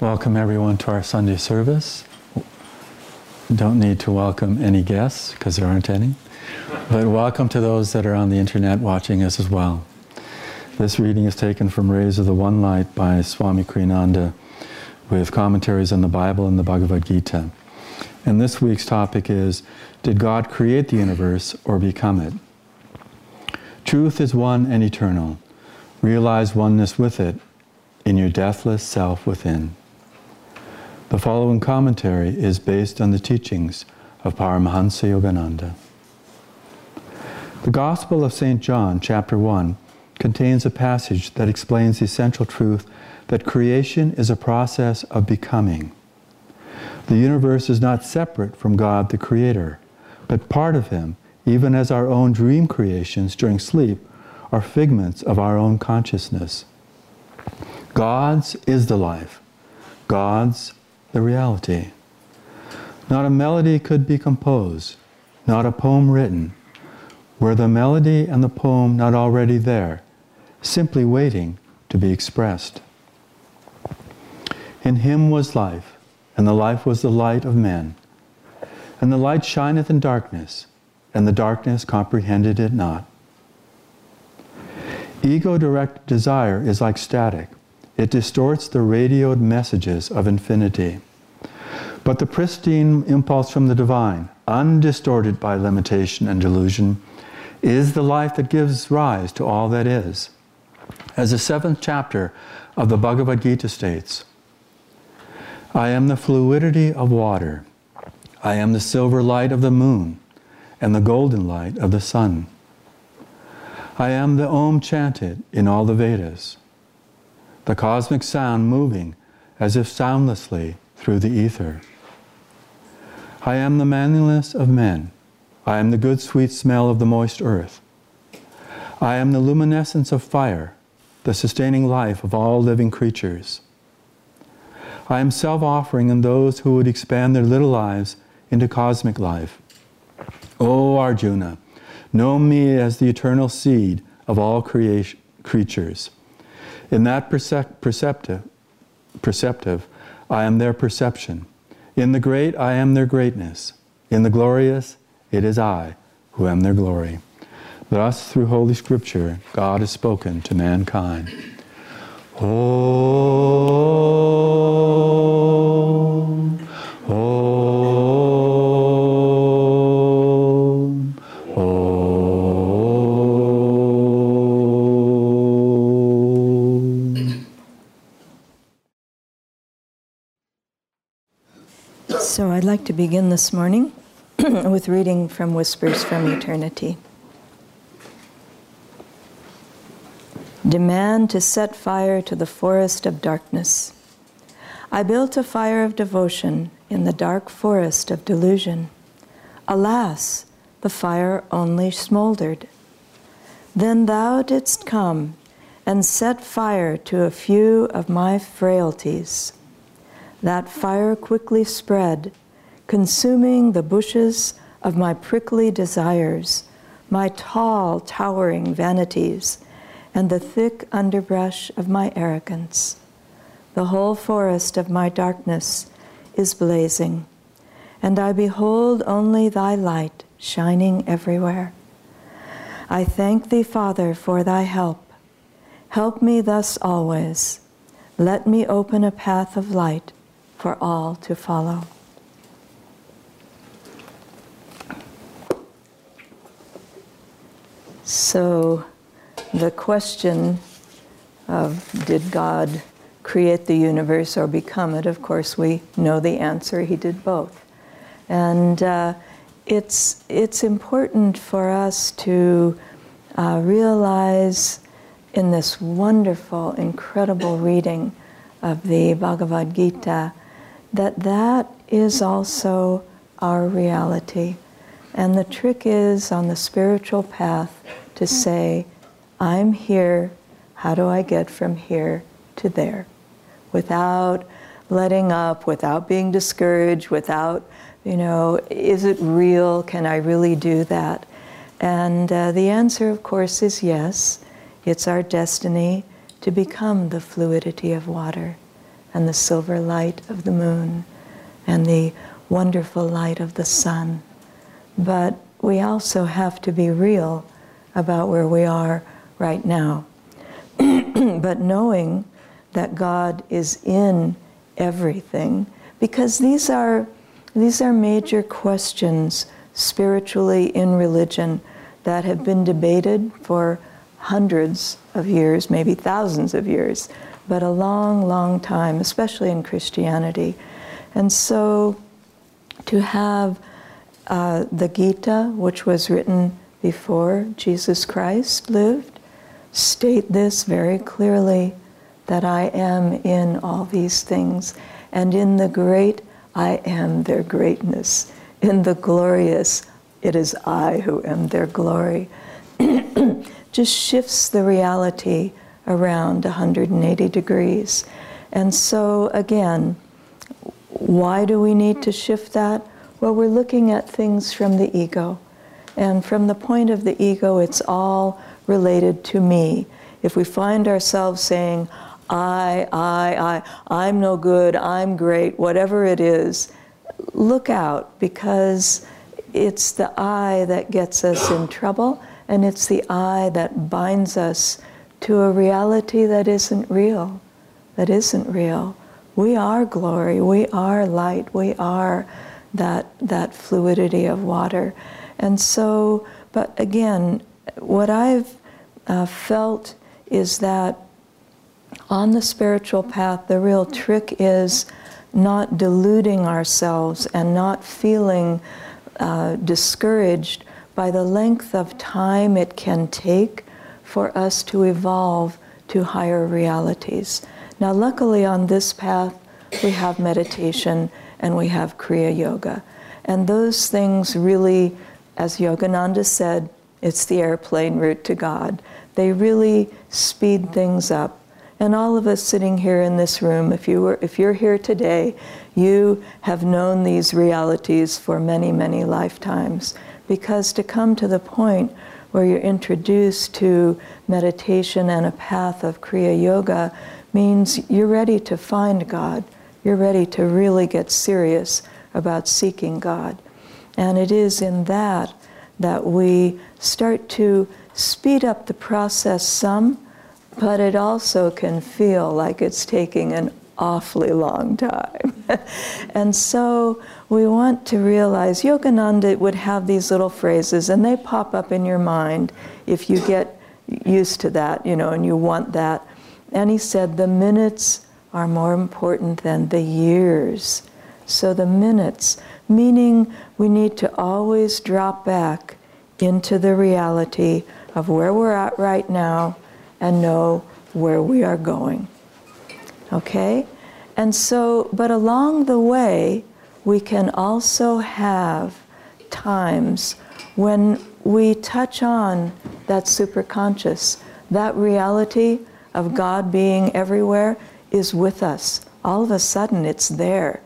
Welcome everyone to our Sunday service. Don't need to welcome any guests because there aren't any, but welcome to those that are on the internet watching us as well. This reading is taken from Rays of the One Light by Swami Kriyananda with commentaries on the Bible and the Bhagavad Gita. And this week's topic is Did God create the universe or become it? Truth is one and eternal. Realize oneness with it in your deathless self within. The following commentary is based on the teachings of Paramahansa Yogananda. The Gospel of St. John, chapter 1, contains a passage that explains the essential truth that creation is a process of becoming. The universe is not separate from God the Creator, but part of Him, even as our own dream creations during sleep are figments of our own consciousness. God's is the life. God's the reality. Not a melody could be composed, not a poem written, were the melody and the poem not already there, simply waiting to be expressed. In him was life, and the life was the light of men. And the light shineth in darkness, and the darkness comprehended it not. Ego directed desire is like static. It distorts the radioed messages of infinity. But the pristine impulse from the divine, undistorted by limitation and delusion, is the life that gives rise to all that is. As the seventh chapter of the Bhagavad Gita states, I am the fluidity of water. I am the silver light of the moon and the golden light of the sun. I am the Om chanted in all the Vedas, the cosmic sound moving as if soundlessly through the ether. I am the manliness of men. I am the good sweet smell of the moist earth. I am the luminescence of fire, the sustaining life of all living creatures. I am self offering in those who would expand their little lives into cosmic life. O Arjuna, know me as the eternal seed of all creation, creatures. In that perceptive, perceptive, I am their perception. In the great, I am their greatness. In the glorious, it is I who am their glory. Thus, through Holy Scripture, God has spoken to mankind. Om, to begin this morning with reading from Whispers from Eternity. Demand to set fire to the forest of darkness. I built a fire of devotion in the dark forest of delusion. Alas, the fire only smoldered. Then thou didst come and set fire to a few of my frailties. That fire quickly spread, consuming the bushes of my prickly desires, my tall, towering vanities, and the thick underbrush of my arrogance. The whole forest of my darkness is blazing, and I behold only thy light shining everywhere. I thank thee, Father, for thy help. Help me thus always. Let me open a path of light for all to follow. So, the question of did God create the universe or become it, of course, we know the answer. He did both. And uh, it's, it's important for us to uh, realize in this wonderful, incredible reading of the Bhagavad Gita that that is also our reality. And the trick is on the spiritual path to say, I'm here, how do I get from here to there? Without letting up, without being discouraged, without, you know, is it real? Can I really do that? And uh, the answer, of course, is yes. It's our destiny to become the fluidity of water. and the silver light of the moon and the wonderful light of the sun. But we also have to be real about where we are right now. but knowing that God is in everything, because these are, these are major questions spiritually in religion that have been debated for hundreds of years, maybe thousands of years, but a long, long time, especially in Christianity. And so to have uh, the Gita, which was written before Jesus Christ lived, state this very clearly that I am in all these things, and in the great I am their greatness, in the glorious it is I who am their glory. Just shifts the reality around 180 degrees. And so, again, why do we need to shift that? Well, we're looking at things from the ego. And from the point of the ego, it's all related to me. If we find ourselves saying, I, I, I, I'm no good, I'm great, whatever it is, look out because it's the I that gets us in trouble and it's the I that binds us to a reality that isn't real, that isn't real. We are glory, we are light, we are that, that fluidity of water. And so, but again, what I've uh, felt is that on the spiritual path, the real trick is not deluding ourselves and not feeling uh, discouraged by the length of time it can take for us to evolve to higher realities. Now, luckily, on this path, we have meditation and we have Kriya Yoga. And those things really, as Yogananda said, it's the airplane route to God. They really speed things up. And all of us sitting here in this room, if, you were, if you're here today, you have known these realities for many, many lifetimes. Because to come to the point where you're introduced to meditation and a path of Kriya Yoga means you're ready to find God you're ready to really get serious about seeking God. And it is in that that we start to speed up the process some, but it also can feel like it's taking an awfully long time. and so we want to realize Yogananda would have these little phrases and they pop up in your mind if you get used to that, you know, and you want that. And he said, the minutes are more important than the years. So the minutes, meaning we need to always drop back into the reality of where we're at right now and know where we are going. Okay? And so, but along the way, we can also have times when we touch on that superconscious, that reality of God being everywhere is with us. All of a sudden, it's there.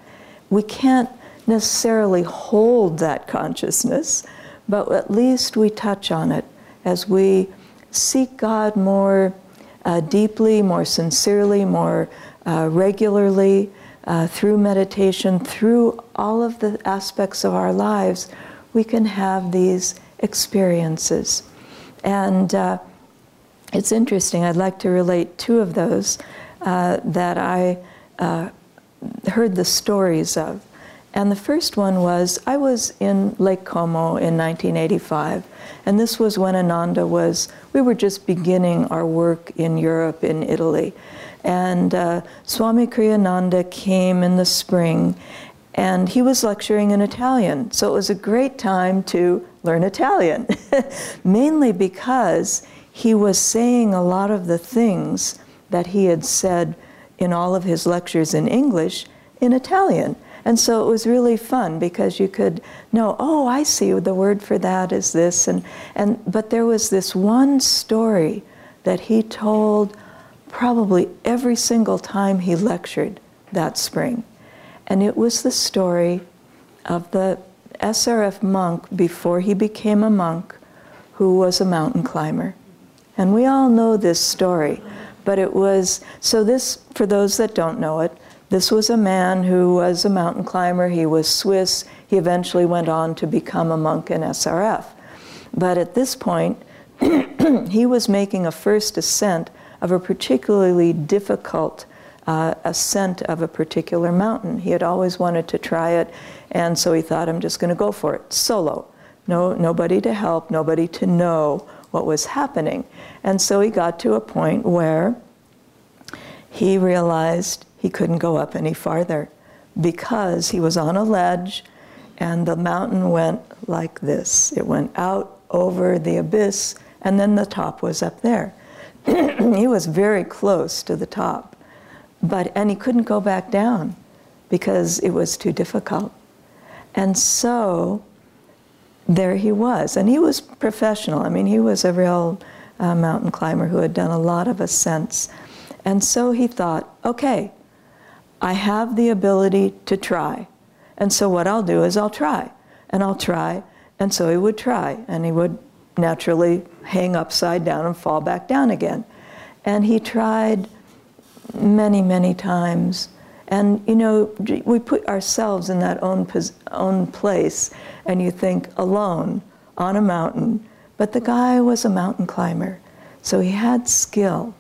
We can't necessarily hold that consciousness, but at least we touch on it as we seek God more uh, deeply, more sincerely, more uh, regularly uh, through meditation, through all of the aspects of our lives, we can have these experiences. And uh, it's interesting, I'd like to relate two of those uh, that I uh, heard the stories of. And the first one was I was in Lake Como in 1985, and this was when Ananda was, we were just beginning our work in Europe, in Italy. And uh, Swami Kriyananda came in the spring, and he was lecturing in Italian. So it was a great time to learn Italian, mainly because he was saying a lot of the things that he had said in all of his lectures in English in Italian. And so it was really fun because you could know, oh, I see the word for that is this. And, and, but there was this one story that he told probably every single time he lectured that spring. And it was the story of the SRF monk before he became a monk who was a mountain climber. And we all know this story but it was so this for those that don't know it This was a man who was a mountain climber. He was Swiss. He eventually went on to become a monk in SRF. But at this point, he was making a first ascent of a particularly difficult uh, ascent of a particular mountain. He had always wanted to try it, and so he thought, I'm just going to go for it solo. No, nobody to help, nobody to know what was happening. And so he got to a point where he realized he couldn't go up any farther because he was on a ledge and the mountain went like this. It went out over the abyss, and then the top was up there. he was very close to the top, but and he couldn't go back down because it was too difficult. And so there he was, and he was professional. I mean, he was a real uh, mountain climber who had done a lot of ascents. And so he thought, okay, I have the ability to try. And so what I'll do is I'll try, and I'll try. And so he would try, and he would naturally hang upside down and fall back down again. And he tried many, many times. And you know, we put ourselves in that own, own place, and you think alone on a mountain. But the guy was a mountain climber, so he had skill.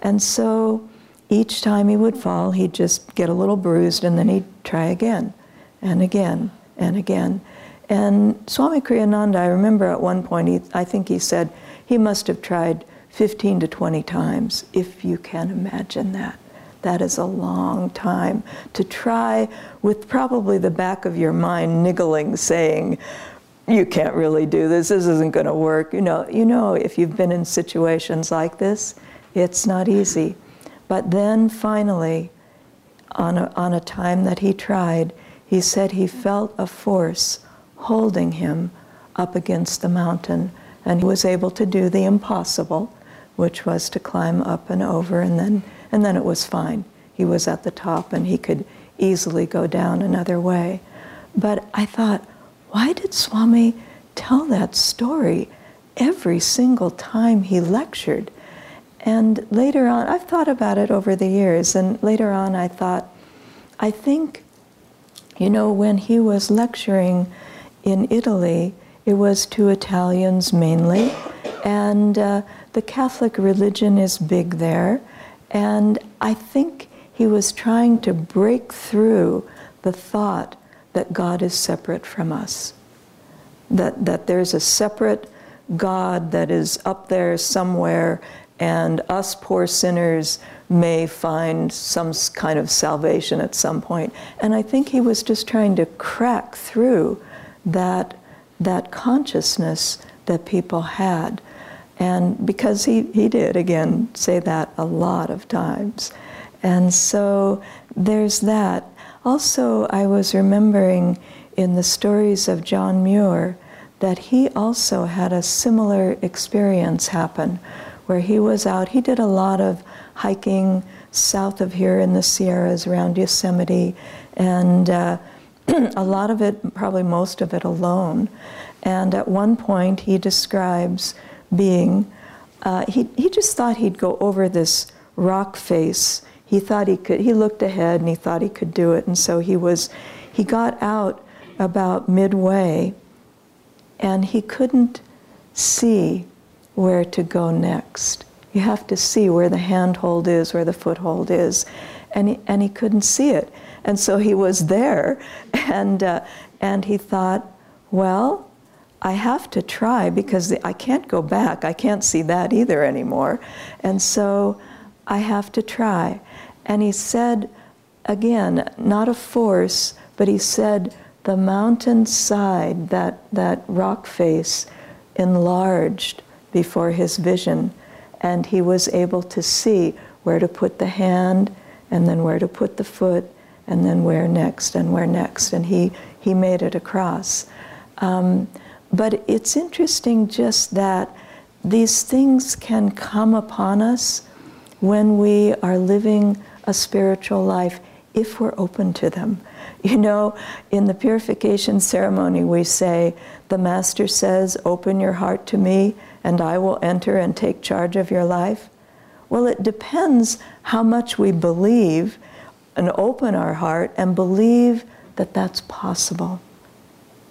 And so each time he would fall, he'd just get a little bruised and then he'd try again and again and again. And Swami Kriyananda, I remember at one point, he, I think he said he must have tried 15 to 20 times, if you can imagine that. That is a long time to try with probably the back of your mind niggling, saying, you can't really do this, this isn't going to work. You know, you know, if you've been in situations like this, it's not easy. But then finally, on a, on a time that he tried, he said he felt a force holding him up against the mountain, and he was able to do the impossible, which was to climb up and over, and then, and then it was fine. He was at the top and he could easily go down another way. But I thought, why did Swami tell that story every single time he lectured? And later on, I've thought about it over the years, and later on I thought, I think, you know, when he was lecturing in Italy, it was to Italians mainly, and uh, the Catholic religion is big there, and I think he was trying to break through the thought that God is separate from us, that, that there's a separate God that is up there somewhere and us poor sinners may find some kind of salvation at some point. And I think he was just trying to crack through that, that consciousness that people had. And because he, he did, again, say that a lot of times. And so there's that. Also, I was remembering in the stories of John Muir that he also had a similar experience happen where he was out. He did a lot of hiking south of here in the Sierras around Yosemite, and uh, a lot of it, probably most of it, alone. And at one point, he describes being, uh, he, he just thought he'd go over this rock face. He thought he could, he looked ahead and he thought he could do it. And so he was, he got out about midway and he couldn't see where to go next. You have to see where the handhold is, where the foothold is. And he, and he couldn't see it. And so he was there, and, uh, and he thought, well, I have to try because I can't go back. I can't see that either anymore. And so I have to try. And he said, again, not a force, but he said, the mountain side, that, that rock face, enlarged before his vision, and he was able to see where to put the hand, and then where to put the foot, and then where next, and where next, and he, he made it across. Um, but it's interesting just that these things can come upon us when we are living a spiritual life if we're open to them. You know, in the purification ceremony, we say, The Master says, Open your heart to me, and I will enter and take charge of your life? Well, it depends how much we believe and open our heart and believe that that's possible,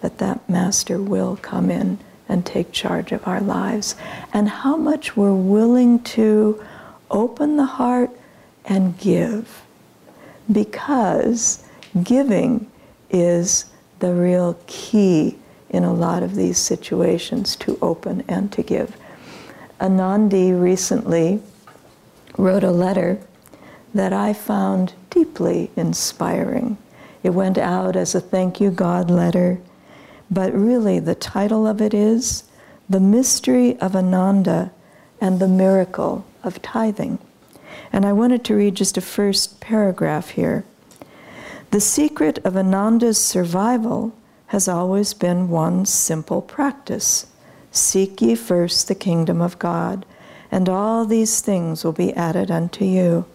that that master will come in and take charge of our lives, and how much we're willing to open the heart and give. Because giving is the real key in a lot of these situations to open and to give. Anandi recently wrote a letter that I found deeply inspiring. It went out as a thank you God letter, but really the title of it is The Mystery of Ananda and the Miracle of Tithing. And I wanted to read just a first paragraph here. The secret of Ananda's survival has always been one simple practice Seek ye first the kingdom of God, and all these things will be added unto you.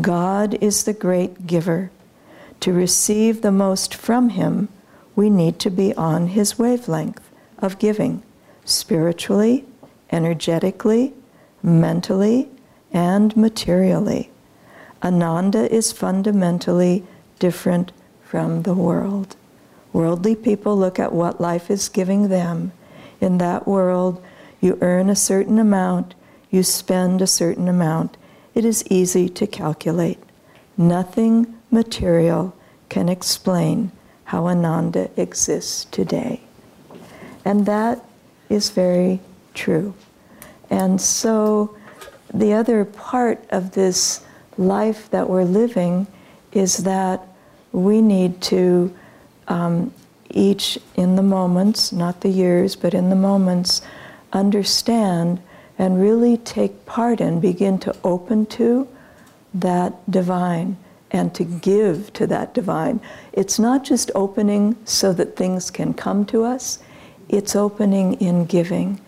God is the great giver. To receive the most from Him, we need to be on His wavelength of giving, spiritually, energetically, mentally, and materially. Ananda is fundamentally different from the world. Worldly people look at what life is giving them. In that world, you earn a certain amount, you spend a certain amount. It is easy to calculate. Nothing material can explain how Ananda exists today. And that is very true. And so, the other part of this life that we're living is that we need to um, each in the moments, not the years, but in the moments, understand and really take part in, begin to open to that divine and to give to that divine. It's not just opening so that things can come to us, it's opening in giving.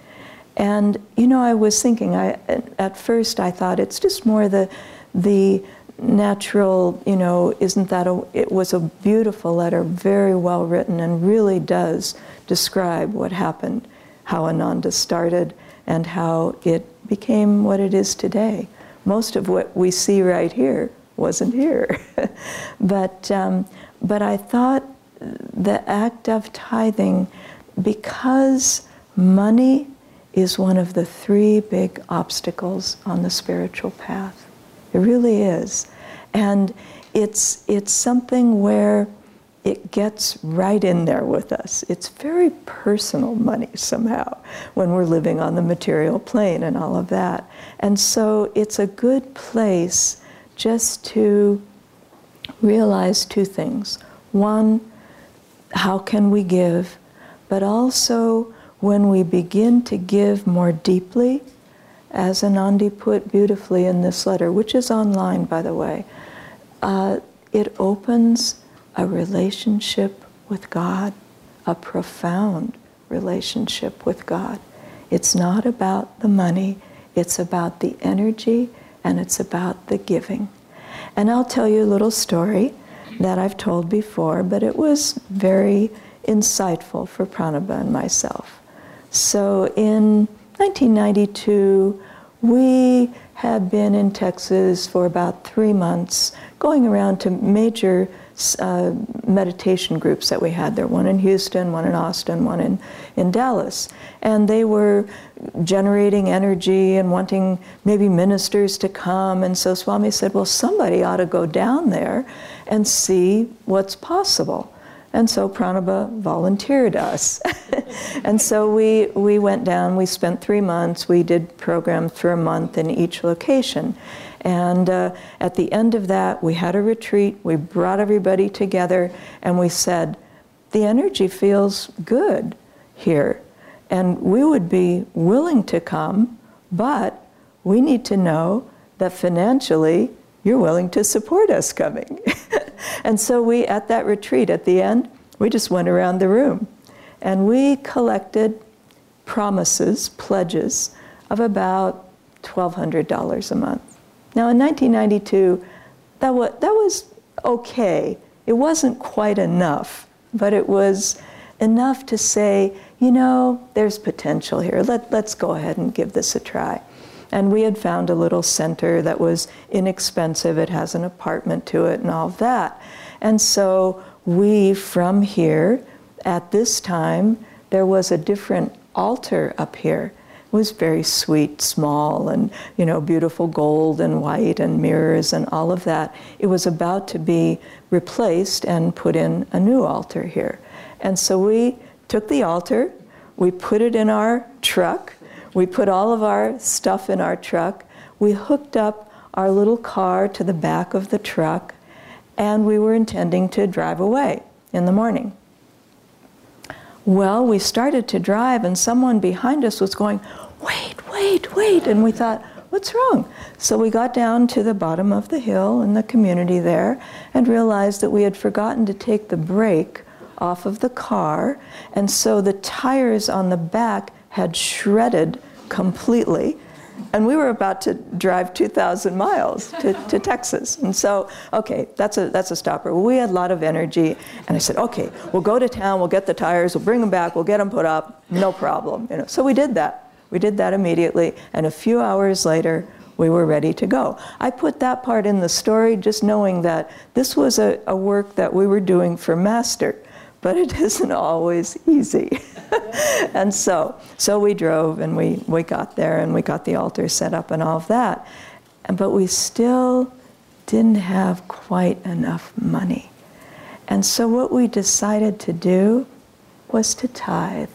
And you know, I was thinking, I at first I thought it's just more the the natural, you know, isn't that a, it was a beautiful letter, very well written, and really does describe what happened, how Ananda started, and how it became what it is today. Most of what we see right here wasn't here. but, um, but I thought the act of tithing, because money is one of the three big obstacles on the spiritual path. It really is. And it's, it's something where it gets right in there with us. It's very personal money somehow when we're living on the material plane and all of that. And so it's a good place just to realize two things. One, how can we give? But also, when we begin to give more deeply, as Anandi put beautifully in this letter, which is online, by the way, uh, it opens a relationship with God, a profound relationship with God. It's not about the money, it's about the energy and it's about the giving. And I'll tell you a little story that I've told before, but it was very insightful for Pranaba and myself. So in 1992, we had been in Texas for about three months, going around to major uh, meditation groups that we had there one in Houston, one in Austin, one in, in Dallas. And they were generating energy and wanting maybe ministers to come. And so Swami said, Well, somebody ought to go down there and see what's possible. And so Pranaba volunteered us. and so we, we went down, we spent three months, we did programs for a month in each location. And uh, at the end of that, we had a retreat, we brought everybody together, and we said, The energy feels good here. And we would be willing to come, but we need to know that financially you're willing to support us coming. and so we, at that retreat at the end, we just went around the room and we collected promises, pledges of about $1,200 a month. Now, in 1992, that was, that was okay. It wasn't quite enough, but it was enough to say, you know, there's potential here. Let, let's go ahead and give this a try. And we had found a little center that was inexpensive. It has an apartment to it and all of that. And so we, from here, at this time, there was a different altar up here. It was very sweet, small, and you know, beautiful gold and white and mirrors and all of that. It was about to be replaced and put in a new altar here. And so we took the altar, we put it in our truck, we put all of our stuff in our truck, we hooked up our little car to the back of the truck, and we were intending to drive away in the morning. Well, we started to drive, and someone behind us was going, Wait, wait, wait. And we thought, What's wrong? So we got down to the bottom of the hill in the community there and realized that we had forgotten to take the brake off of the car, and so the tires on the back had shredded completely. And we were about to drive 2,000 miles to, to Texas. And so, okay, that's a, that's a stopper. We had a lot of energy. And I said, okay, we'll go to town, we'll get the tires, we'll bring them back, we'll get them put up, no problem. You know, so we did that. We did that immediately. And a few hours later, we were ready to go. I put that part in the story just knowing that this was a, a work that we were doing for Master, but it isn't always easy. and so, so we drove and we, we got there and we got the altar set up and all of that. But we still didn't have quite enough money. And so what we decided to do was to tithe.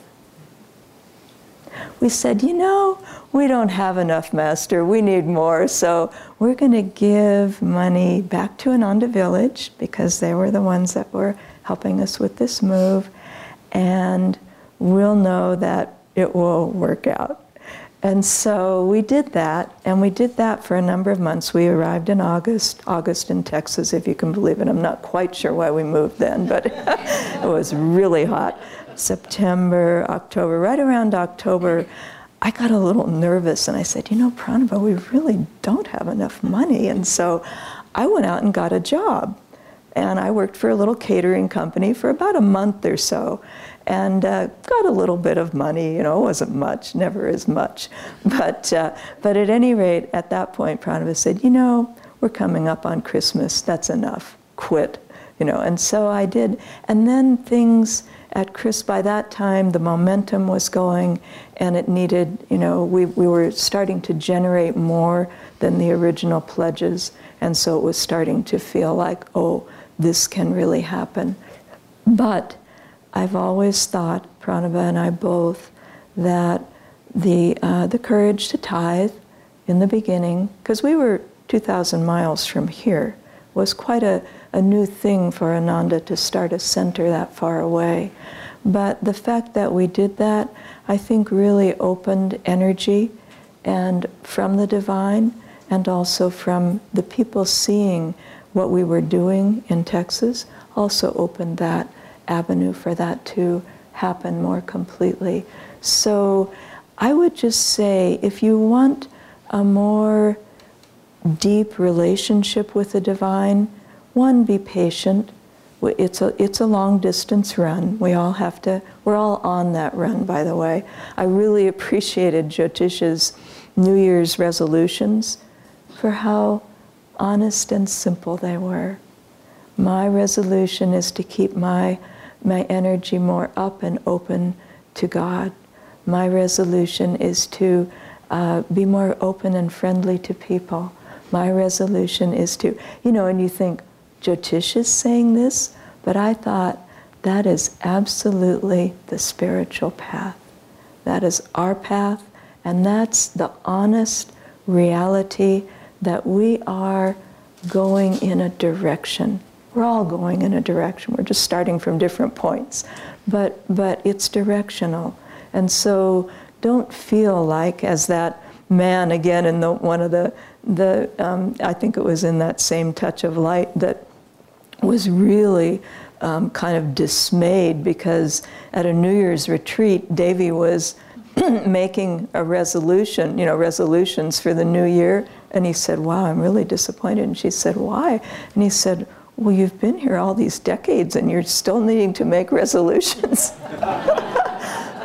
We said, you know, we don't have enough, Master. We need more. So we're going to give money back to Ananda Village because they were the ones that were helping us with this move. And we'll know that it will work out. And so we did that, and we did that for a number of months. We arrived in August, August in Texas, if you can believe it. I'm not quite sure why we moved then, but it was really hot. September, October, right around October, I got a little nervous and I said, You know, Pranava, we really don't have enough money. And so I went out and got a job. And I worked for a little catering company for about a month or so and uh, got a little bit of money. You know, it wasn't much, never as much. But, uh, but at any rate, at that point, Pranava said, you know, we're coming up on Christmas. That's enough. Quit. You know, and so I did. And then things at Chris, by that time, the momentum was going and it needed, you know, we, we were starting to generate more than the original pledges. And so it was starting to feel like, oh, this can really happen. But I've always thought, Pranava and I both, that the, uh, the courage to tithe in the beginning, because we were 2,000 miles from here, was quite a, a new thing for Ananda to start a center that far away. But the fact that we did that, I think, really opened energy and from the divine and also from the people seeing what we were doing in Texas also opened that avenue for that to happen more completely. So I would just say if you want a more deep relationship with the divine, one, be patient. It's a, it's a long distance run. We all have to, we're all on that run, by the way. I really appreciated Jyotish's New Year's resolutions for how honest and simple they were. My resolution is to keep my my energy more up and open to God. My resolution is to uh, be more open and friendly to people. My resolution is to, you know, and you think, Jyotish is saying this, but I thought that is absolutely the spiritual path. That is our path, and that's the honest reality that we are going in a direction we're all going in a direction. We're just starting from different points. But, but it's directional. And so don't feel like, as that man again in the, one of the, the um, I think it was in that same touch of light that was really um, kind of dismayed because at a New Year's retreat, Devi was making a resolution, you know, resolutions for the new year. And he said, Wow, I'm really disappointed. And she said, Why? And he said, well, you've been here all these decades and you're still needing to make resolutions.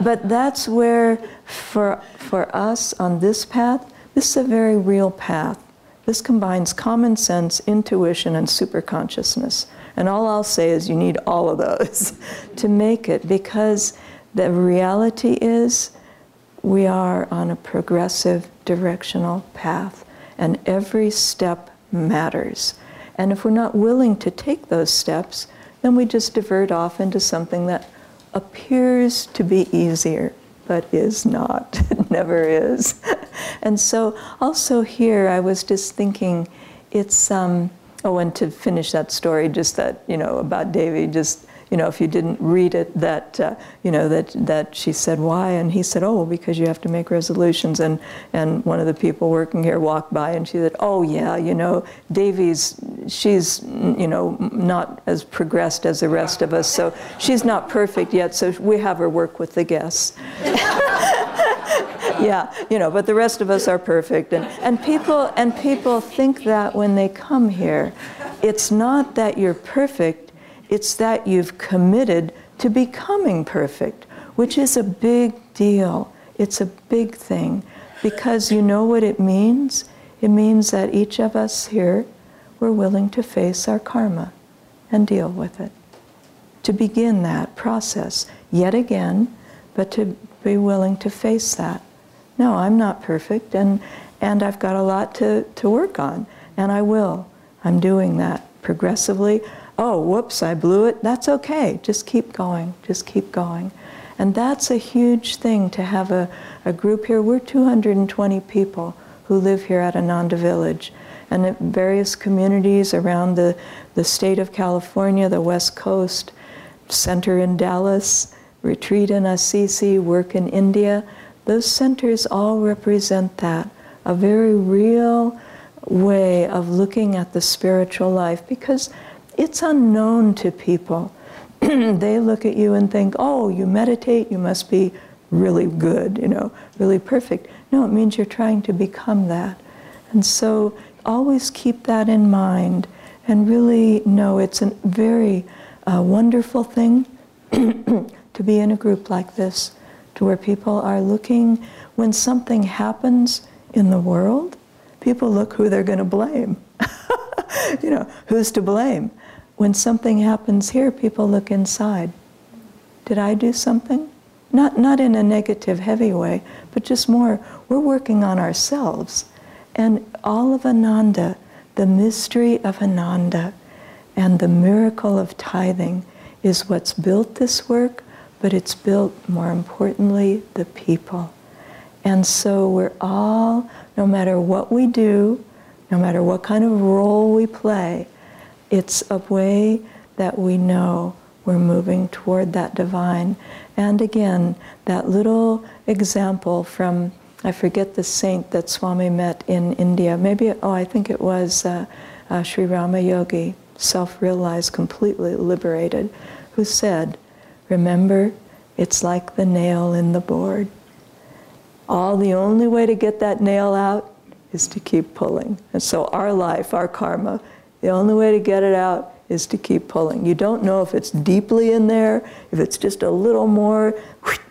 but that's where, for, for us on this path, This is a very real path. This combines common sense, intuition, and superconsciousness. And all I'll say is you need all of those to make it because the reality is we are on a progressive directional path, and every step matters. And if we're not willing to take those steps, then we just divert off into something that appears to be easier, but is not. it never is. and so, also here, I was just thinking it's, um, oh, and to finish that story, just that, you know, about Devi, just you know, if you didn't read it, that, uh, you know, that, that she said, why? And he said, oh, because you have to make resolutions. And, and one of the people working here walked by and she said, oh, yeah, you know, Devi's, she's, you know, not as progressed as the rest of us, so she's not perfect yet, so we have her work with the guests. yeah, you know, but the rest of us are perfect. And, and, people, and people think that when they come here. It's not that you're perfect, it's that you've committed to becoming perfect, which is a big deal. It's a big thing because you know what it means? It means that each of us here, we're willing to face our karma and deal with it. To begin that process yet again, but to be willing to face that. No, I'm not perfect and, and I've got a lot to, to work on, and I will. I'm doing that progressively oh, whoops, I blew it, that's okay. Just keep going, just keep going. And that's a huge thing to have a, a group here. We're 220 people who live here at Ananda Village. And various communities around the, the state of California, the West Coast, center in Dallas, retreat in Assisi, work in India. Those centers all represent that a very real way of looking at the spiritual life because it's unknown to people. they look at you and think, oh, you meditate, you must be really good, you know, really perfect. No, it means you're trying to become that. And so always keep that in mind and really know it's a very uh, wonderful thing to be in a group like this, to where people are looking when something happens in the world, people look who they're going to blame. you know, who's to blame? When something happens here, people look inside. Did I do something? Not, not in a negative, heavy way, but just more, we're working on ourselves. And all of Ananda, the mystery of Ananda, and the miracle of tithing is what's built this work, but it's built, more importantly, the people. And so we're all, no matter what we do, no matter what kind of role we play, it's a way that we know we're moving toward that divine. And again, that little example from, I forget the saint that Swami met in India. Maybe, oh, I think it was uh, uh, Sri Rama Yogi, self realized, completely liberated, who said, Remember, it's like the nail in the board. All the only way to get that nail out is to keep pulling. And so our life, our karma, the only way to get it out is to keep pulling. You don't know if it's deeply in there, if it's just a little more,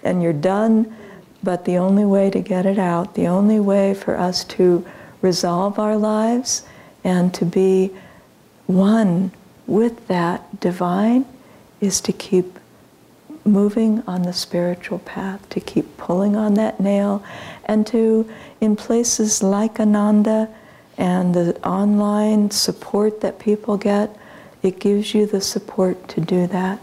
and you're done. But the only way to get it out, the only way for us to resolve our lives and to be one with that divine is to keep moving on the spiritual path, to keep pulling on that nail, and to, in places like Ananda, and the online support that people get, it gives you the support to do that.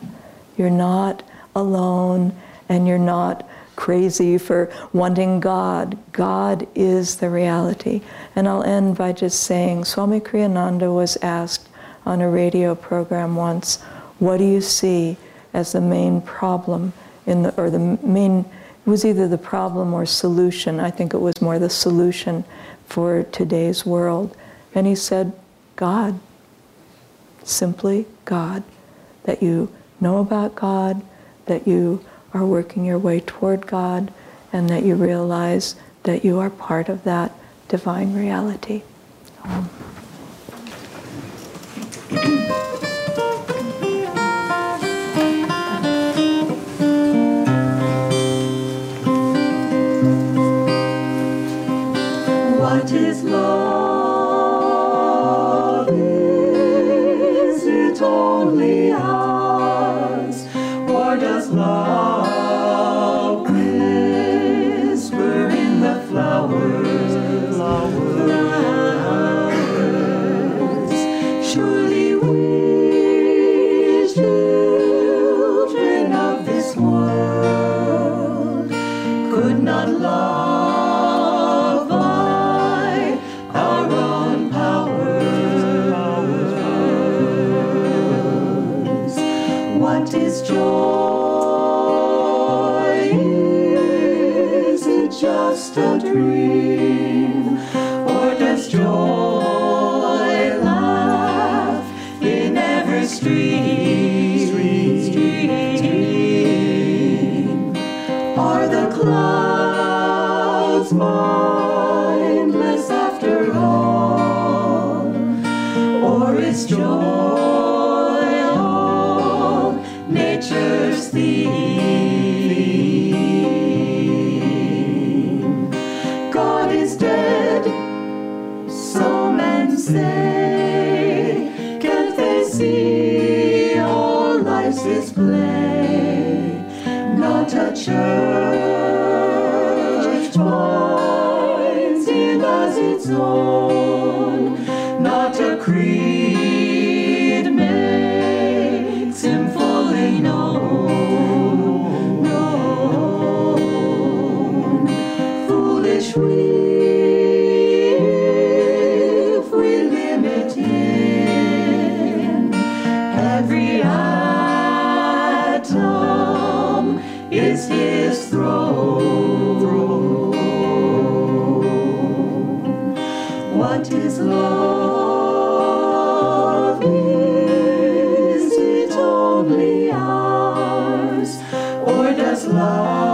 You're not alone and you're not crazy for wanting God. God is the reality. And I'll end by just saying Swami Kriyananda was asked on a radio program once, What do you see as the main problem in the, or the main, it was either the problem or solution. I think it was more the solution for today's world. And he said, God. Simply God. That you know about God, that you are working your way toward God, and that you realize that you are part of that divine reality. Um. heart is low. Joy love